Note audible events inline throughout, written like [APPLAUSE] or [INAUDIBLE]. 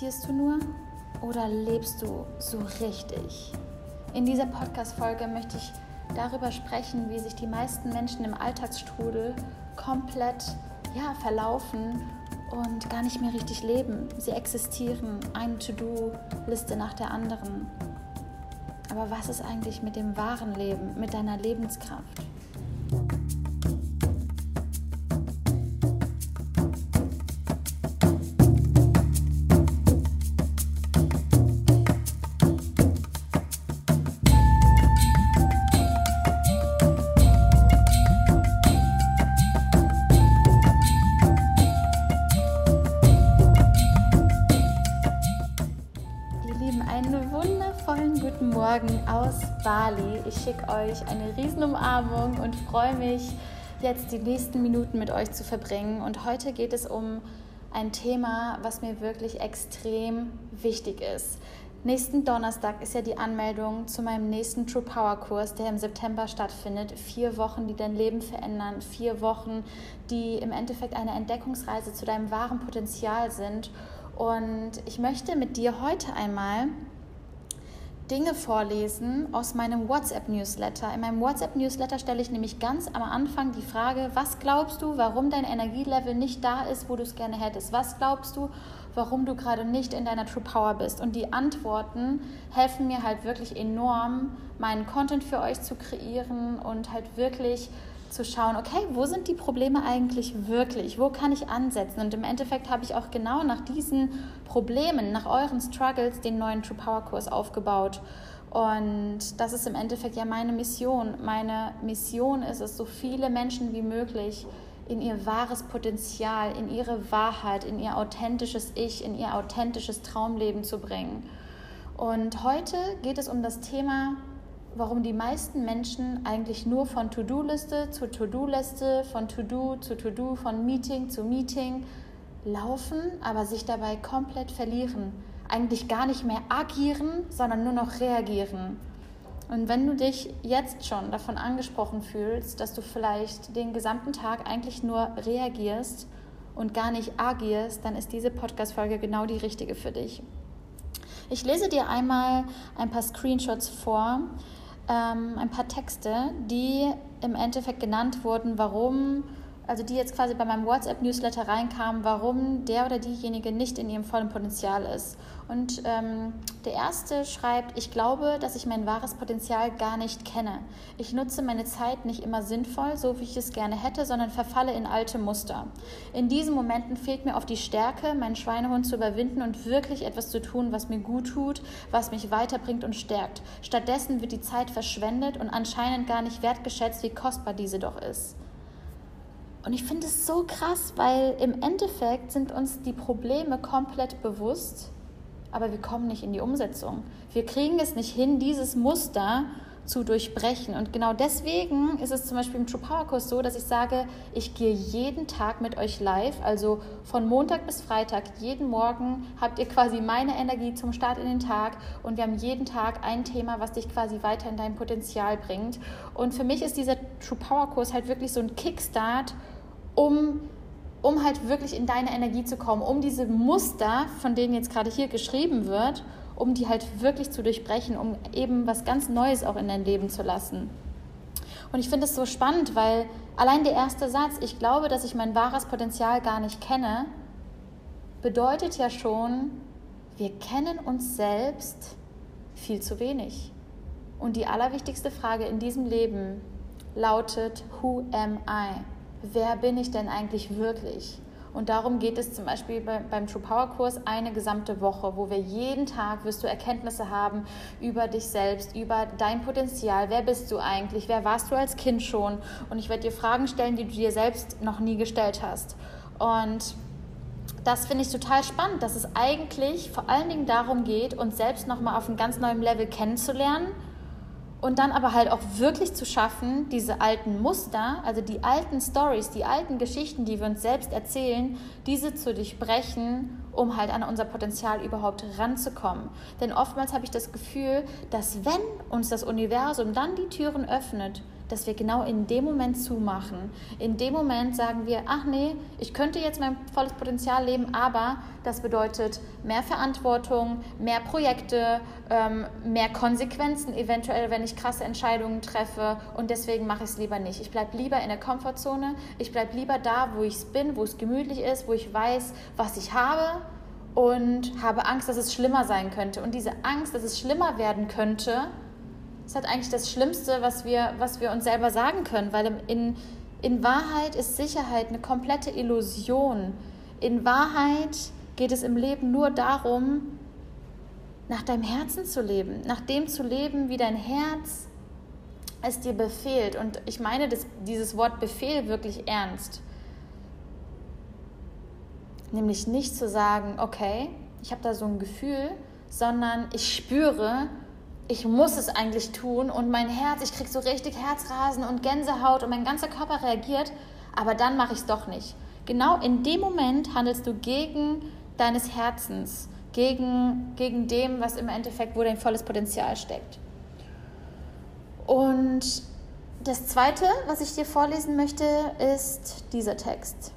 Existierst du nur oder lebst du so richtig? In dieser Podcast-Folge möchte ich darüber sprechen, wie sich die meisten Menschen im Alltagsstrudel komplett ja, verlaufen und gar nicht mehr richtig leben. Sie existieren, eine To-Do-Liste nach der anderen. Aber was ist eigentlich mit dem wahren Leben, mit deiner Lebenskraft? Bali. Ich schicke euch eine Riesenumarmung und freue mich, jetzt die nächsten Minuten mit euch zu verbringen. Und heute geht es um ein Thema, was mir wirklich extrem wichtig ist. Nächsten Donnerstag ist ja die Anmeldung zu meinem nächsten True Power Kurs, der im September stattfindet. Vier Wochen, die dein Leben verändern. Vier Wochen, die im Endeffekt eine Entdeckungsreise zu deinem wahren Potenzial sind. Und ich möchte mit dir heute einmal Dinge vorlesen aus meinem WhatsApp-Newsletter. In meinem WhatsApp-Newsletter stelle ich nämlich ganz am Anfang die Frage, was glaubst du, warum dein Energielevel nicht da ist, wo du es gerne hättest? Was glaubst du, warum du gerade nicht in deiner True Power bist? Und die Antworten helfen mir halt wirklich enorm, meinen Content für euch zu kreieren und halt wirklich zu schauen, okay, wo sind die Probleme eigentlich wirklich? Wo kann ich ansetzen? Und im Endeffekt habe ich auch genau nach diesen Problemen, nach euren Struggles den neuen True Power Kurs aufgebaut. Und das ist im Endeffekt ja meine Mission. Meine Mission ist es, so viele Menschen wie möglich in ihr wahres Potenzial, in ihre Wahrheit, in ihr authentisches Ich, in ihr authentisches Traumleben zu bringen. Und heute geht es um das Thema warum die meisten Menschen eigentlich nur von To-Do-Liste zu To-Do-Liste, von To-Do zu To-Do, von Meeting zu Meeting laufen, aber sich dabei komplett verlieren. Eigentlich gar nicht mehr agieren, sondern nur noch reagieren. Und wenn du dich jetzt schon davon angesprochen fühlst, dass du vielleicht den gesamten Tag eigentlich nur reagierst und gar nicht agierst, dann ist diese Podcast-Folge genau die richtige für dich. Ich lese dir einmal ein paar Screenshots vor, ähm, ein paar Texte, die im Endeffekt genannt wurden, warum, also die jetzt quasi bei meinem WhatsApp-Newsletter reinkamen, warum der oder diejenige nicht in ihrem vollen Potenzial ist. Und ähm, der erste schreibt, ich glaube, dass ich mein wahres Potenzial gar nicht kenne. Ich nutze meine Zeit nicht immer sinnvoll, so wie ich es gerne hätte, sondern verfalle in alte Muster. In diesen Momenten fehlt mir oft die Stärke, meinen Schweinehund zu überwinden und wirklich etwas zu tun, was mir gut tut, was mich weiterbringt und stärkt. Stattdessen wird die Zeit verschwendet und anscheinend gar nicht wertgeschätzt, wie kostbar diese doch ist. Und ich finde es so krass, weil im Endeffekt sind uns die Probleme komplett bewusst aber wir kommen nicht in die Umsetzung. Wir kriegen es nicht hin, dieses Muster zu durchbrechen. Und genau deswegen ist es zum Beispiel im True Power Kurs so, dass ich sage, ich gehe jeden Tag mit euch live, also von Montag bis Freitag, jeden Morgen habt ihr quasi meine Energie zum Start in den Tag und wir haben jeden Tag ein Thema, was dich quasi weiter in dein Potenzial bringt. Und für mich ist dieser True Power Kurs halt wirklich so ein Kickstart, um um halt wirklich in deine Energie zu kommen, um diese Muster, von denen jetzt gerade hier geschrieben wird, um die halt wirklich zu durchbrechen, um eben was ganz Neues auch in dein Leben zu lassen. Und ich finde es so spannend, weil allein der erste Satz, ich glaube, dass ich mein wahres Potenzial gar nicht kenne, bedeutet ja schon, wir kennen uns selbst viel zu wenig. Und die allerwichtigste Frage in diesem Leben lautet, Who am I? wer bin ich denn eigentlich wirklich? Und darum geht es zum Beispiel beim True Power Kurs eine gesamte Woche, wo wir jeden Tag wirst du Erkenntnisse haben über dich selbst, über dein Potenzial. Wer bist du eigentlich? Wer warst du als Kind schon? Und ich werde dir Fragen stellen, die du dir selbst noch nie gestellt hast. Und das finde ich total spannend, dass es eigentlich vor allen Dingen darum geht, uns selbst nochmal auf einem ganz neuen Level kennenzulernen und dann aber halt auch wirklich zu schaffen, diese alten Muster, also die alten Stories, die alten Geschichten, die wir uns selbst erzählen, diese zu durchbrechen, um halt an unser Potenzial überhaupt ranzukommen. Denn oftmals habe ich das Gefühl, dass wenn uns das Universum dann die Türen öffnet, dass wir genau in dem Moment zumachen. In dem Moment sagen wir, ach nee, ich könnte jetzt mein volles Potenzial leben, aber das bedeutet mehr Verantwortung, mehr Projekte, ähm, mehr Konsequenzen eventuell, wenn ich krasse Entscheidungen treffe und deswegen mache ich es lieber nicht. Ich bleibe lieber in der Komfortzone, ich bleibe lieber da, wo ich bin, wo es gemütlich ist, wo ich weiß, was ich habe und habe Angst, dass es schlimmer sein könnte. Und diese Angst, dass es schlimmer werden könnte, ist halt eigentlich das Schlimmste, was wir, was wir uns selber sagen können, weil in, in Wahrheit ist Sicherheit eine komplette Illusion. In Wahrheit geht es im Leben nur darum, nach deinem Herzen zu leben, nach dem zu leben, wie dein Herz es dir befehlt. Und ich meine das, dieses Wort Befehl wirklich ernst. Nämlich nicht zu sagen, okay, ich habe da so ein Gefühl, sondern ich spüre, ich muss es eigentlich tun und mein Herz, ich kriege so richtig Herzrasen und Gänsehaut und mein ganzer Körper reagiert, aber dann mache ich es doch nicht. Genau in dem Moment handelst du gegen deines Herzens, gegen, gegen dem, was im Endeffekt, wo dein volles Potenzial steckt. Und das Zweite, was ich dir vorlesen möchte, ist dieser Text.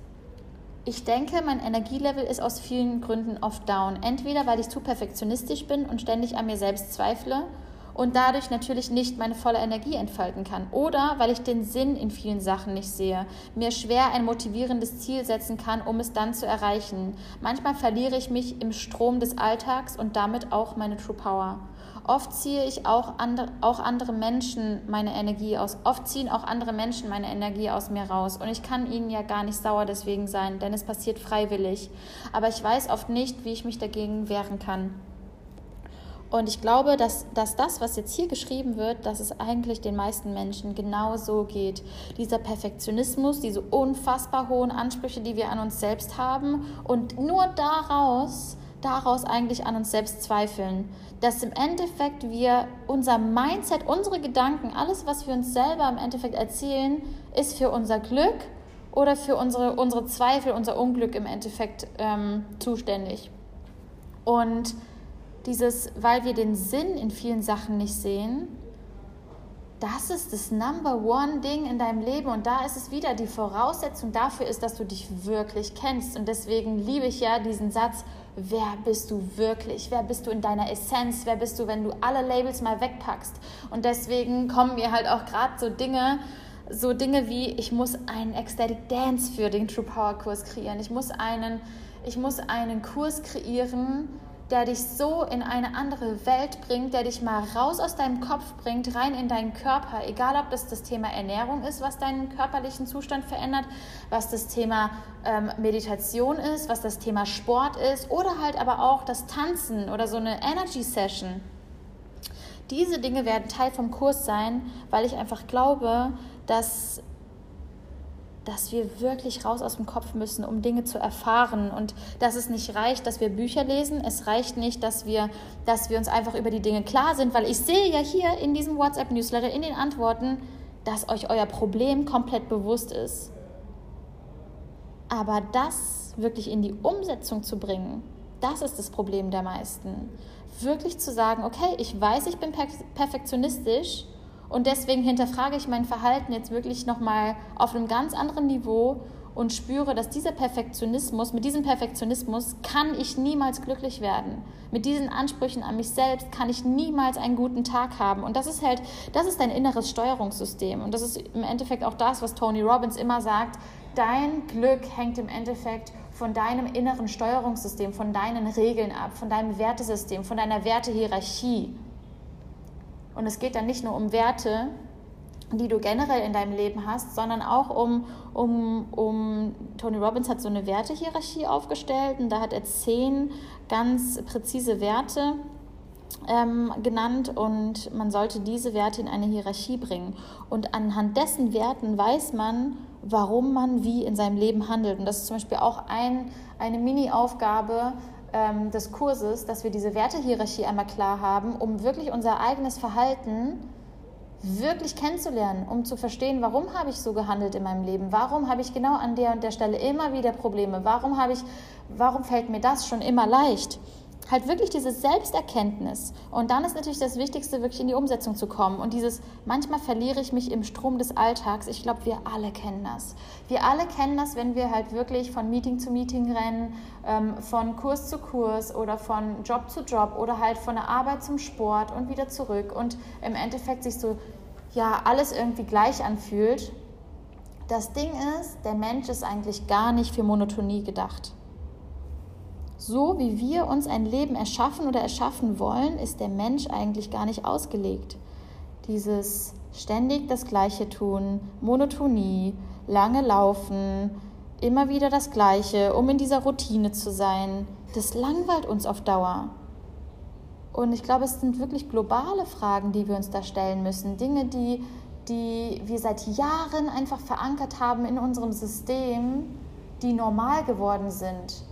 Ich denke, mein Energielevel ist aus vielen Gründen oft down. Entweder weil ich zu perfektionistisch bin und ständig an mir selbst zweifle und dadurch natürlich nicht meine volle Energie entfalten kann. Oder weil ich den Sinn in vielen Sachen nicht sehe, mir schwer ein motivierendes Ziel setzen kann, um es dann zu erreichen. Manchmal verliere ich mich im Strom des Alltags und damit auch meine True Power. Oft ziehe ich auch, andere, auch andere Menschen meine Energie aus. Oft ziehen auch andere Menschen meine Energie aus mir raus. Und ich kann ihnen ja gar nicht sauer deswegen sein, denn es passiert freiwillig. Aber ich weiß oft nicht, wie ich mich dagegen wehren kann. Und ich glaube, dass, dass das, was jetzt hier geschrieben wird, dass es eigentlich den meisten Menschen genau so geht. Dieser Perfektionismus, diese unfassbar hohen Ansprüche, die wir an uns selbst haben und nur daraus, daraus eigentlich an uns selbst zweifeln. Dass im Endeffekt wir unser Mindset, unsere Gedanken, alles, was wir uns selber im Endeffekt erzählen, ist für unser Glück oder für unsere, unsere Zweifel, unser Unglück im Endeffekt ähm, zuständig. Und dieses, weil wir den Sinn in vielen Sachen nicht sehen, das ist das Number One Ding in deinem Leben und da ist es wieder die Voraussetzung dafür ist, dass du dich wirklich kennst und deswegen liebe ich ja diesen Satz, wer bist du wirklich? Wer bist du in deiner Essenz? Wer bist du, wenn du alle Labels mal wegpackst? Und deswegen kommen mir halt auch gerade so Dinge, so Dinge wie ich muss einen Ecstatic Dance für den True Power Kurs kreieren. Ich muss einen ich muss einen Kurs kreieren, der dich so in eine andere Welt bringt, der dich mal raus aus deinem Kopf bringt, rein in deinen Körper. Egal, ob das das Thema Ernährung ist, was deinen körperlichen Zustand verändert, was das Thema ähm, Meditation ist, was das Thema Sport ist oder halt aber auch das Tanzen oder so eine Energy Session. Diese Dinge werden Teil vom Kurs sein, weil ich einfach glaube, dass dass wir wirklich raus aus dem Kopf müssen, um Dinge zu erfahren und dass es nicht reicht, dass wir Bücher lesen. Es reicht nicht, dass wir, dass wir uns einfach über die Dinge klar sind, weil ich sehe ja hier in diesem WhatsApp-Newsletter, in den Antworten, dass euch euer Problem komplett bewusst ist. Aber das wirklich in die Umsetzung zu bringen, das ist das Problem der meisten. Wirklich zu sagen, okay, ich weiß, ich bin perfektionistisch, und deswegen hinterfrage ich mein Verhalten jetzt wirklich nochmal auf einem ganz anderen Niveau und spüre, dass dieser Perfektionismus, mit diesem Perfektionismus kann ich niemals glücklich werden. Mit diesen Ansprüchen an mich selbst kann ich niemals einen guten Tag haben. Und das ist halt, das ist dein inneres Steuerungssystem. Und das ist im Endeffekt auch das, was Tony Robbins immer sagt. Dein Glück hängt im Endeffekt von deinem inneren Steuerungssystem, von deinen Regeln ab, von deinem Wertesystem, von deiner Wertehierarchie. Und es geht dann nicht nur um Werte, die du generell in deinem Leben hast, sondern auch um, um, um Tony Robbins hat so eine Wertehierarchie aufgestellt und da hat er zehn ganz präzise Werte ähm, genannt und man sollte diese Werte in eine Hierarchie bringen. Und anhand dessen Werten weiß man, warum man wie in seinem Leben handelt. Und das ist zum Beispiel auch ein, eine Mini-Aufgabe, ähm, des Kurses, dass wir diese Wertehierarchie einmal klar haben, um wirklich unser eigenes Verhalten wirklich kennenzulernen, um zu verstehen, warum habe ich so gehandelt in meinem Leben, warum habe ich genau an der und der Stelle immer wieder Probleme, warum habe ich, warum fällt mir das schon immer leicht? Halt wirklich diese Selbsterkenntnis. Und dann ist natürlich das Wichtigste, wirklich in die Umsetzung zu kommen. Und dieses, manchmal verliere ich mich im Strom des Alltags. Ich glaube, wir alle kennen das. Wir alle kennen das, wenn wir halt wirklich von Meeting zu Meeting rennen, ähm, von Kurs zu Kurs oder von Job zu Job oder halt von der Arbeit zum Sport und wieder zurück. Und im Endeffekt sich so, ja, alles irgendwie gleich anfühlt. Das Ding ist, der Mensch ist eigentlich gar nicht für Monotonie gedacht. So wie wir uns ein Leben erschaffen oder erschaffen wollen, ist der Mensch eigentlich gar nicht ausgelegt. Dieses ständig das Gleiche tun, Monotonie, lange laufen, immer wieder das Gleiche, um in dieser Routine zu sein, das langweilt uns auf Dauer. Und ich glaube, es sind wirklich globale Fragen, die wir uns da stellen müssen. Dinge, die, die wir seit Jahren einfach verankert haben in unserem System, die normal geworden sind.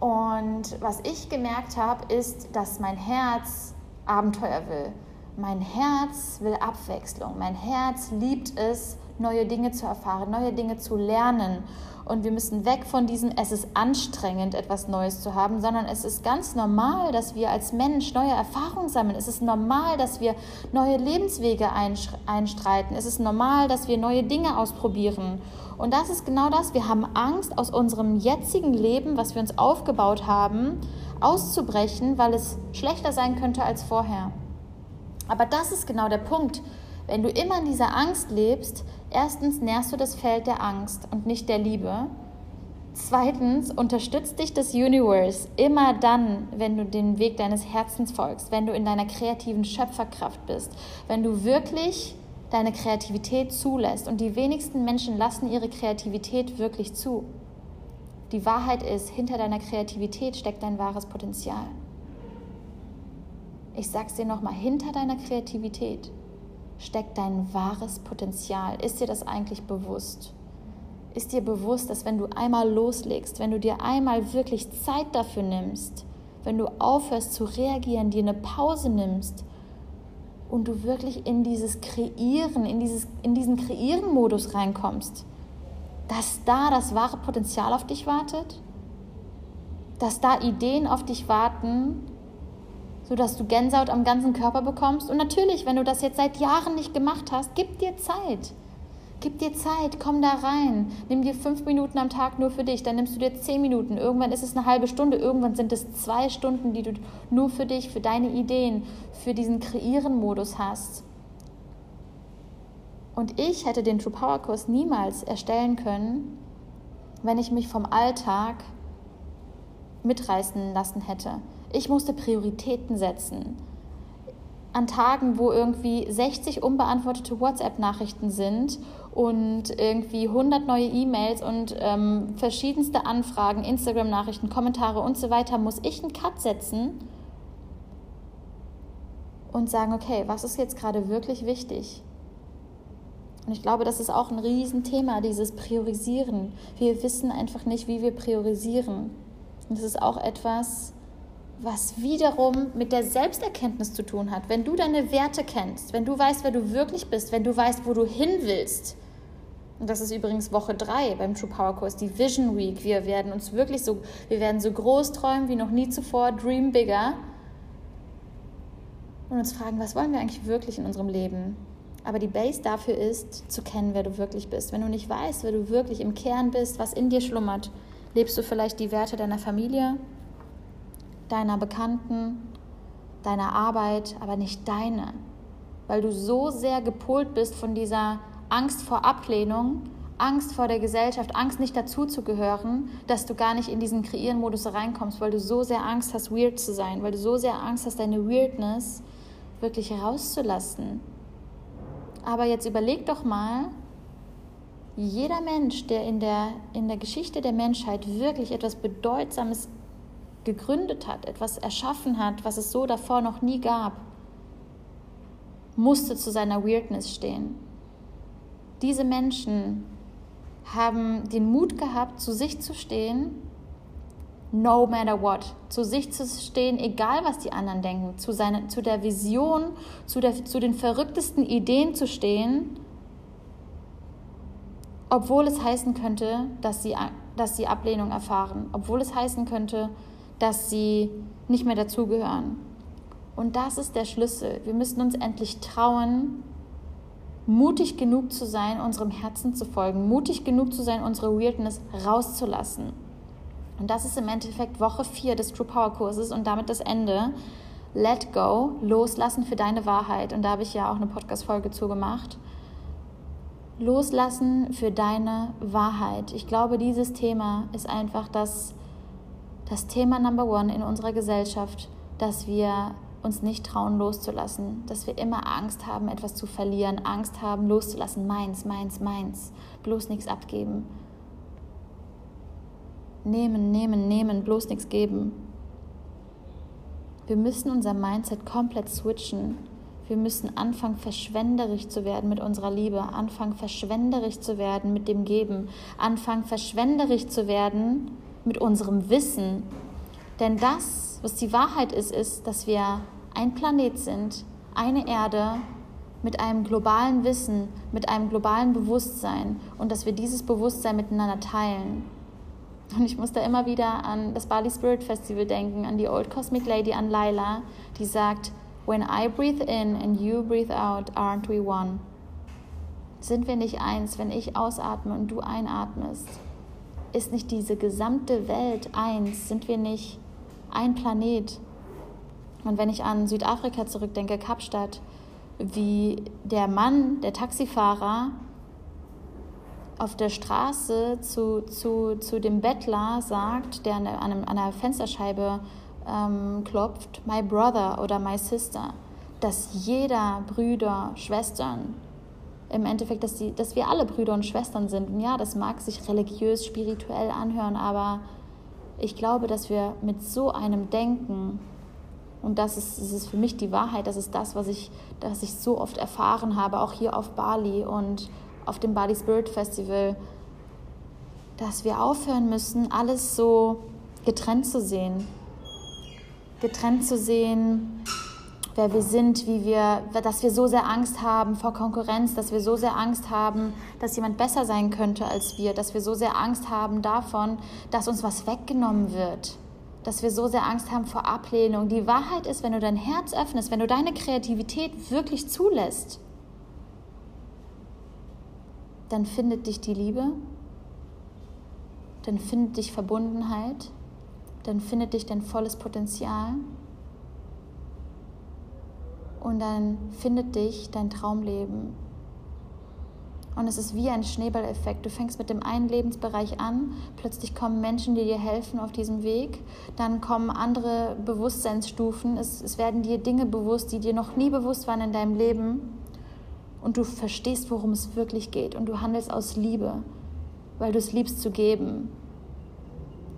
Und was ich gemerkt habe, ist, dass mein Herz Abenteuer will. Mein Herz will Abwechslung. Mein Herz liebt es, neue Dinge zu erfahren, neue Dinge zu lernen. Und wir müssen weg von diesem, es ist anstrengend, etwas Neues zu haben, sondern es ist ganz normal, dass wir als Mensch neue Erfahrungen sammeln. Es ist normal, dass wir neue Lebenswege einstreiten. Es ist normal, dass wir neue Dinge ausprobieren. Und das ist genau das. Wir haben Angst, aus unserem jetzigen Leben, was wir uns aufgebaut haben, auszubrechen, weil es schlechter sein könnte als vorher. Aber das ist genau der Punkt. Wenn du immer in dieser Angst lebst, erstens nährst du das Feld der Angst und nicht der Liebe. Zweitens unterstützt dich das Universe immer dann, wenn du den Weg deines Herzens folgst, wenn du in deiner kreativen Schöpferkraft bist, wenn du wirklich deine Kreativität zulässt. Und die wenigsten Menschen lassen ihre Kreativität wirklich zu. Die Wahrheit ist, hinter deiner Kreativität steckt dein wahres Potenzial. Ich sag's dir nochmal, hinter deiner Kreativität steckt dein wahres Potenzial. Ist dir das eigentlich bewusst? Ist dir bewusst, dass wenn du einmal loslegst, wenn du dir einmal wirklich Zeit dafür nimmst, wenn du aufhörst zu reagieren, dir eine Pause nimmst und du wirklich in dieses Kreieren, in, dieses, in diesen Kreieren-Modus reinkommst, dass da das wahre Potenzial auf dich wartet? Dass da Ideen auf dich warten, sodass du Gänsehaut am ganzen Körper bekommst. Und natürlich, wenn du das jetzt seit Jahren nicht gemacht hast, gib dir Zeit. Gib dir Zeit, komm da rein. Nimm dir fünf Minuten am Tag nur für dich, dann nimmst du dir zehn Minuten. Irgendwann ist es eine halbe Stunde, irgendwann sind es zwei Stunden, die du nur für dich, für deine Ideen, für diesen Kreieren-Modus hast. Und ich hätte den True Power Kurs niemals erstellen können, wenn ich mich vom Alltag mitreißen lassen hätte. Ich musste Prioritäten setzen. An Tagen, wo irgendwie 60 unbeantwortete WhatsApp-Nachrichten sind und irgendwie 100 neue E-Mails und ähm, verschiedenste Anfragen, Instagram-Nachrichten, Kommentare und so weiter, muss ich einen Cut setzen und sagen, okay, was ist jetzt gerade wirklich wichtig? Und ich glaube, das ist auch ein Riesenthema, dieses Priorisieren. Wir wissen einfach nicht, wie wir priorisieren. Und das ist auch etwas, was wiederum mit der Selbsterkenntnis zu tun hat. Wenn du deine Werte kennst, wenn du weißt, wer du wirklich bist, wenn du weißt, wo du hin willst, und das ist übrigens Woche 3 beim True Power Kurs, die Vision Week. Wir werden uns wirklich so, wir werden so groß träumen wie noch nie zuvor, dream bigger. Und uns fragen, was wollen wir eigentlich wirklich in unserem Leben? Aber die Base dafür ist, zu kennen, wer du wirklich bist. Wenn du nicht weißt, wer du wirklich im Kern bist, was in dir schlummert, lebst du vielleicht die Werte deiner Familie, deiner Bekannten, deiner Arbeit, aber nicht deine, weil du so sehr gepolt bist von dieser Angst vor Ablehnung, Angst vor der Gesellschaft, Angst nicht dazuzugehören, dass du gar nicht in diesen Kreieren-Modus reinkommst, weil du so sehr Angst hast, weird zu sein, weil du so sehr Angst hast, deine Weirdness wirklich herauszulassen. Aber jetzt überleg doch mal, jeder Mensch, der in der, in der Geschichte der Menschheit wirklich etwas Bedeutsames gegründet hat, etwas erschaffen hat, was es so davor noch nie gab, musste zu seiner Weirdness stehen. Diese Menschen haben den Mut gehabt, zu sich zu stehen, no matter what, zu sich zu stehen, egal was die anderen denken, zu, seine, zu der Vision, zu, der, zu den verrücktesten Ideen zu stehen obwohl es heißen könnte, dass sie, dass sie Ablehnung erfahren, obwohl es heißen könnte, dass sie nicht mehr dazugehören. Und das ist der Schlüssel. Wir müssen uns endlich trauen, mutig genug zu sein, unserem Herzen zu folgen, mutig genug zu sein, unsere Weirdness rauszulassen. Und das ist im Endeffekt Woche 4 des True Power Kurses und damit das Ende. Let go, loslassen für deine Wahrheit. Und da habe ich ja auch eine Podcast-Folge zugemacht. Loslassen für deine Wahrheit. Ich glaube, dieses Thema ist einfach das, das Thema Number One in unserer Gesellschaft, dass wir uns nicht trauen loszulassen, dass wir immer Angst haben, etwas zu verlieren, Angst haben loszulassen, meins, meins, meins, bloß nichts abgeben. Nehmen, nehmen, nehmen, bloß nichts geben. Wir müssen unser Mindset komplett switchen. Wir müssen anfangen, verschwenderisch zu werden mit unserer Liebe, anfangen, verschwenderisch zu werden mit dem Geben, anfangen, verschwenderisch zu werden mit unserem Wissen. Denn das, was die Wahrheit ist, ist, dass wir ein Planet sind, eine Erde mit einem globalen Wissen, mit einem globalen Bewusstsein und dass wir dieses Bewusstsein miteinander teilen. Und ich muss da immer wieder an das Bali Spirit Festival denken, an die Old Cosmic Lady, an Laila, die sagt, When I breathe in and you breathe out, aren't we one? Sind wir nicht eins, wenn ich ausatme und du einatmest? Ist nicht diese gesamte Welt eins? Sind wir nicht ein Planet? Und wenn ich an Südafrika zurückdenke, Kapstadt, wie der Mann, der Taxifahrer, auf der Straße zu, zu, zu dem Bettler sagt, der an, einem, an einer Fensterscheibe ähm, klopft, my brother oder my sister, dass jeder Brüder, Schwestern, im Endeffekt, dass, die, dass wir alle Brüder und Schwestern sind. Und ja, das mag sich religiös, spirituell anhören, aber ich glaube, dass wir mit so einem Denken, und das ist, das ist für mich die Wahrheit, das ist das, was ich, was ich so oft erfahren habe, auch hier auf Bali und auf dem Bali Spirit Festival, dass wir aufhören müssen, alles so getrennt zu sehen. Getrennt zu sehen, wer wir sind, wie wir, dass wir so sehr Angst haben vor Konkurrenz, dass wir so sehr Angst haben, dass jemand besser sein könnte als wir, dass wir so sehr Angst haben davon, dass uns was weggenommen wird, dass wir so sehr Angst haben vor Ablehnung. Die Wahrheit ist, wenn du dein Herz öffnest, wenn du deine Kreativität wirklich zulässt, dann findet dich die Liebe, dann findet dich Verbundenheit, dann findet dich dein volles Potenzial und dann findet dich dein Traumleben. Und es ist wie ein Schneeballeffekt. Du fängst mit dem einen Lebensbereich an, plötzlich kommen Menschen, die dir helfen auf diesem Weg, dann kommen andere Bewusstseinsstufen, es, es werden dir Dinge bewusst, die dir noch nie bewusst waren in deinem Leben. Und du verstehst, worum es wirklich geht. Und du handelst aus Liebe, weil du es liebst zu geben,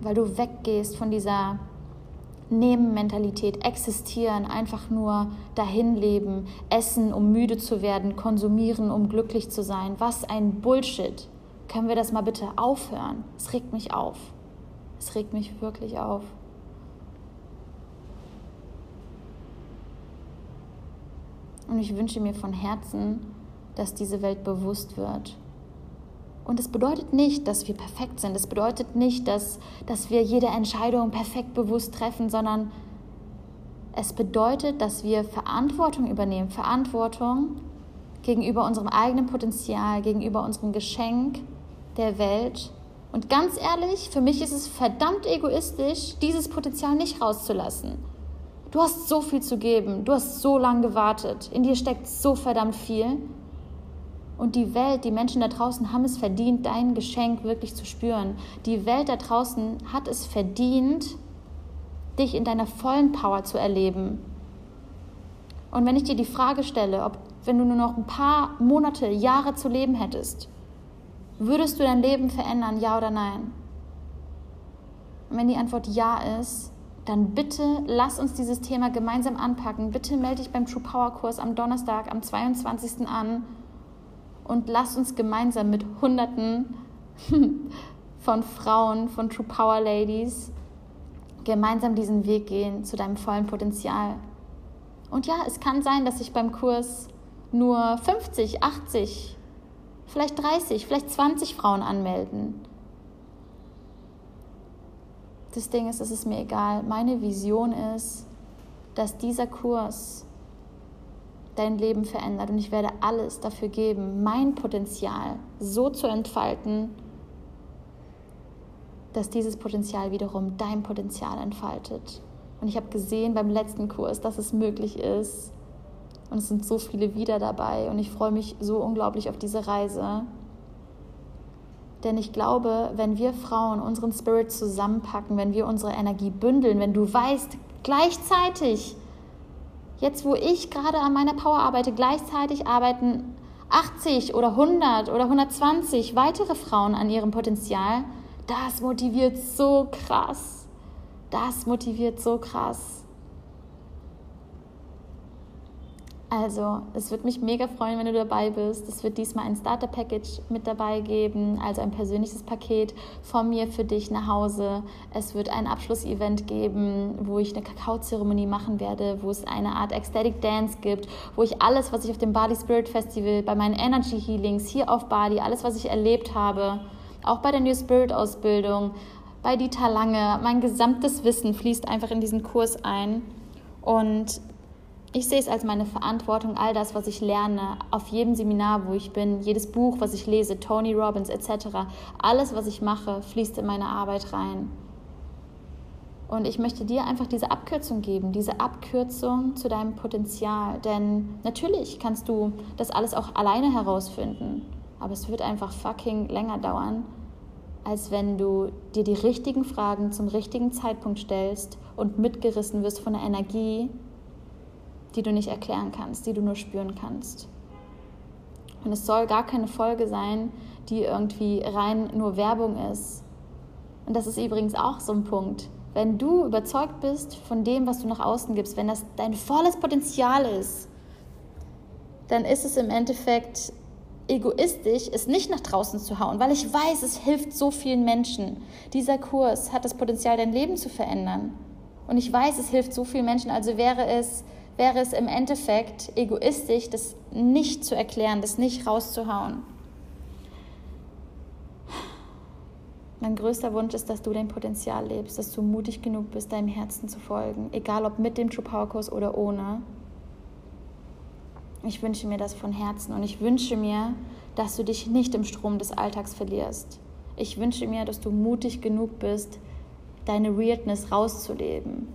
weil du weggehst von dieser Nebenmentalität, existieren, einfach nur dahin leben, essen, um müde zu werden, konsumieren, um glücklich zu sein. Was ein Bullshit. Können wir das mal bitte aufhören? Es regt mich auf. Es regt mich wirklich auf. Und ich wünsche mir von Herzen, dass diese Welt bewusst wird. Und es bedeutet nicht, dass wir perfekt sind. Es bedeutet nicht, dass, dass wir jede Entscheidung perfekt bewusst treffen, sondern es bedeutet, dass wir Verantwortung übernehmen. Verantwortung gegenüber unserem eigenen Potenzial, gegenüber unserem Geschenk der Welt. Und ganz ehrlich, für mich ist es verdammt egoistisch, dieses Potenzial nicht rauszulassen. Du hast so viel zu geben, du hast so lange gewartet, in dir steckt so verdammt viel. Und die Welt, die Menschen da draußen haben es verdient, dein Geschenk wirklich zu spüren. Die Welt da draußen hat es verdient, dich in deiner vollen Power zu erleben. Und wenn ich dir die Frage stelle, ob wenn du nur noch ein paar Monate, Jahre zu leben hättest, würdest du dein Leben verändern, ja oder nein? Und wenn die Antwort ja ist, dann bitte lass uns dieses Thema gemeinsam anpacken. Bitte melde dich beim True Power Kurs am Donnerstag, am 22. an und lass uns gemeinsam mit Hunderten [LAUGHS] von Frauen, von True Power Ladies, gemeinsam diesen Weg gehen zu deinem vollen Potenzial. Und ja, es kann sein, dass ich beim Kurs nur 50, 80 vielleicht 30, vielleicht 20 Frauen anmelden. Das Ding ist, es ist mir egal. Meine Vision ist, dass dieser Kurs dein Leben verändert und ich werde alles dafür geben, mein Potenzial so zu entfalten, dass dieses Potenzial wiederum dein Potenzial entfaltet. Und ich habe gesehen beim letzten Kurs, dass es möglich ist. Und es sind so viele wieder dabei und ich freue mich so unglaublich auf diese Reise. Denn ich glaube, wenn wir Frauen unseren Spirit zusammenpacken, wenn wir unsere Energie bündeln, wenn du weißt, gleichzeitig, jetzt wo ich gerade an meiner Power arbeite, gleichzeitig arbeiten 80 oder 100 oder 120 weitere Frauen an ihrem Potenzial, das motiviert so krass. Das motiviert so krass. Also, es würde mich mega freuen, wenn du dabei bist. Es wird diesmal ein Starter-Package mit dabei geben, also ein persönliches Paket von mir für dich nach Hause. Es wird ein Abschlussevent geben, wo ich eine Kakaozeremonie machen werde, wo es eine Art Ecstatic Dance gibt, wo ich alles, was ich auf dem Bali Spirit Festival, bei meinen Energy Healings hier auf Bali, alles, was ich erlebt habe, auch bei der New Spirit Ausbildung, bei Dieter Lange, mein gesamtes Wissen fließt einfach in diesen Kurs ein. Und ich sehe es als meine Verantwortung, all das, was ich lerne, auf jedem Seminar, wo ich bin, jedes Buch, was ich lese, Tony Robbins etc., alles, was ich mache, fließt in meine Arbeit rein. Und ich möchte dir einfach diese Abkürzung geben, diese Abkürzung zu deinem Potenzial. Denn natürlich kannst du das alles auch alleine herausfinden, aber es wird einfach fucking länger dauern, als wenn du dir die richtigen Fragen zum richtigen Zeitpunkt stellst und mitgerissen wirst von der Energie, die du nicht erklären kannst, die du nur spüren kannst. Und es soll gar keine Folge sein, die irgendwie rein nur Werbung ist. Und das ist übrigens auch so ein Punkt. Wenn du überzeugt bist von dem, was du nach außen gibst, wenn das dein volles Potenzial ist, dann ist es im Endeffekt egoistisch, es nicht nach draußen zu hauen, weil ich weiß, es hilft so vielen Menschen. Dieser Kurs hat das Potenzial, dein Leben zu verändern. Und ich weiß, es hilft so vielen Menschen, also wäre es wäre es im Endeffekt egoistisch, das nicht zu erklären, das nicht rauszuhauen. Mein größter Wunsch ist, dass du dein Potenzial lebst, dass du mutig genug bist, deinem Herzen zu folgen, egal ob mit dem True Power Kurs oder ohne. Ich wünsche mir das von Herzen und ich wünsche mir, dass du dich nicht im Strom des Alltags verlierst. Ich wünsche mir, dass du mutig genug bist, deine Weirdness rauszuleben,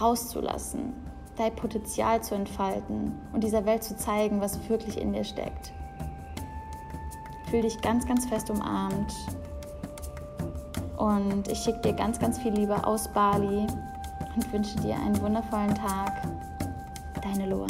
rauszulassen, dein Potenzial zu entfalten und dieser Welt zu zeigen, was wirklich in dir steckt. Fühl dich ganz, ganz fest umarmt und ich schicke dir ganz, ganz viel Liebe aus Bali und wünsche dir einen wundervollen Tag. Deine Loa.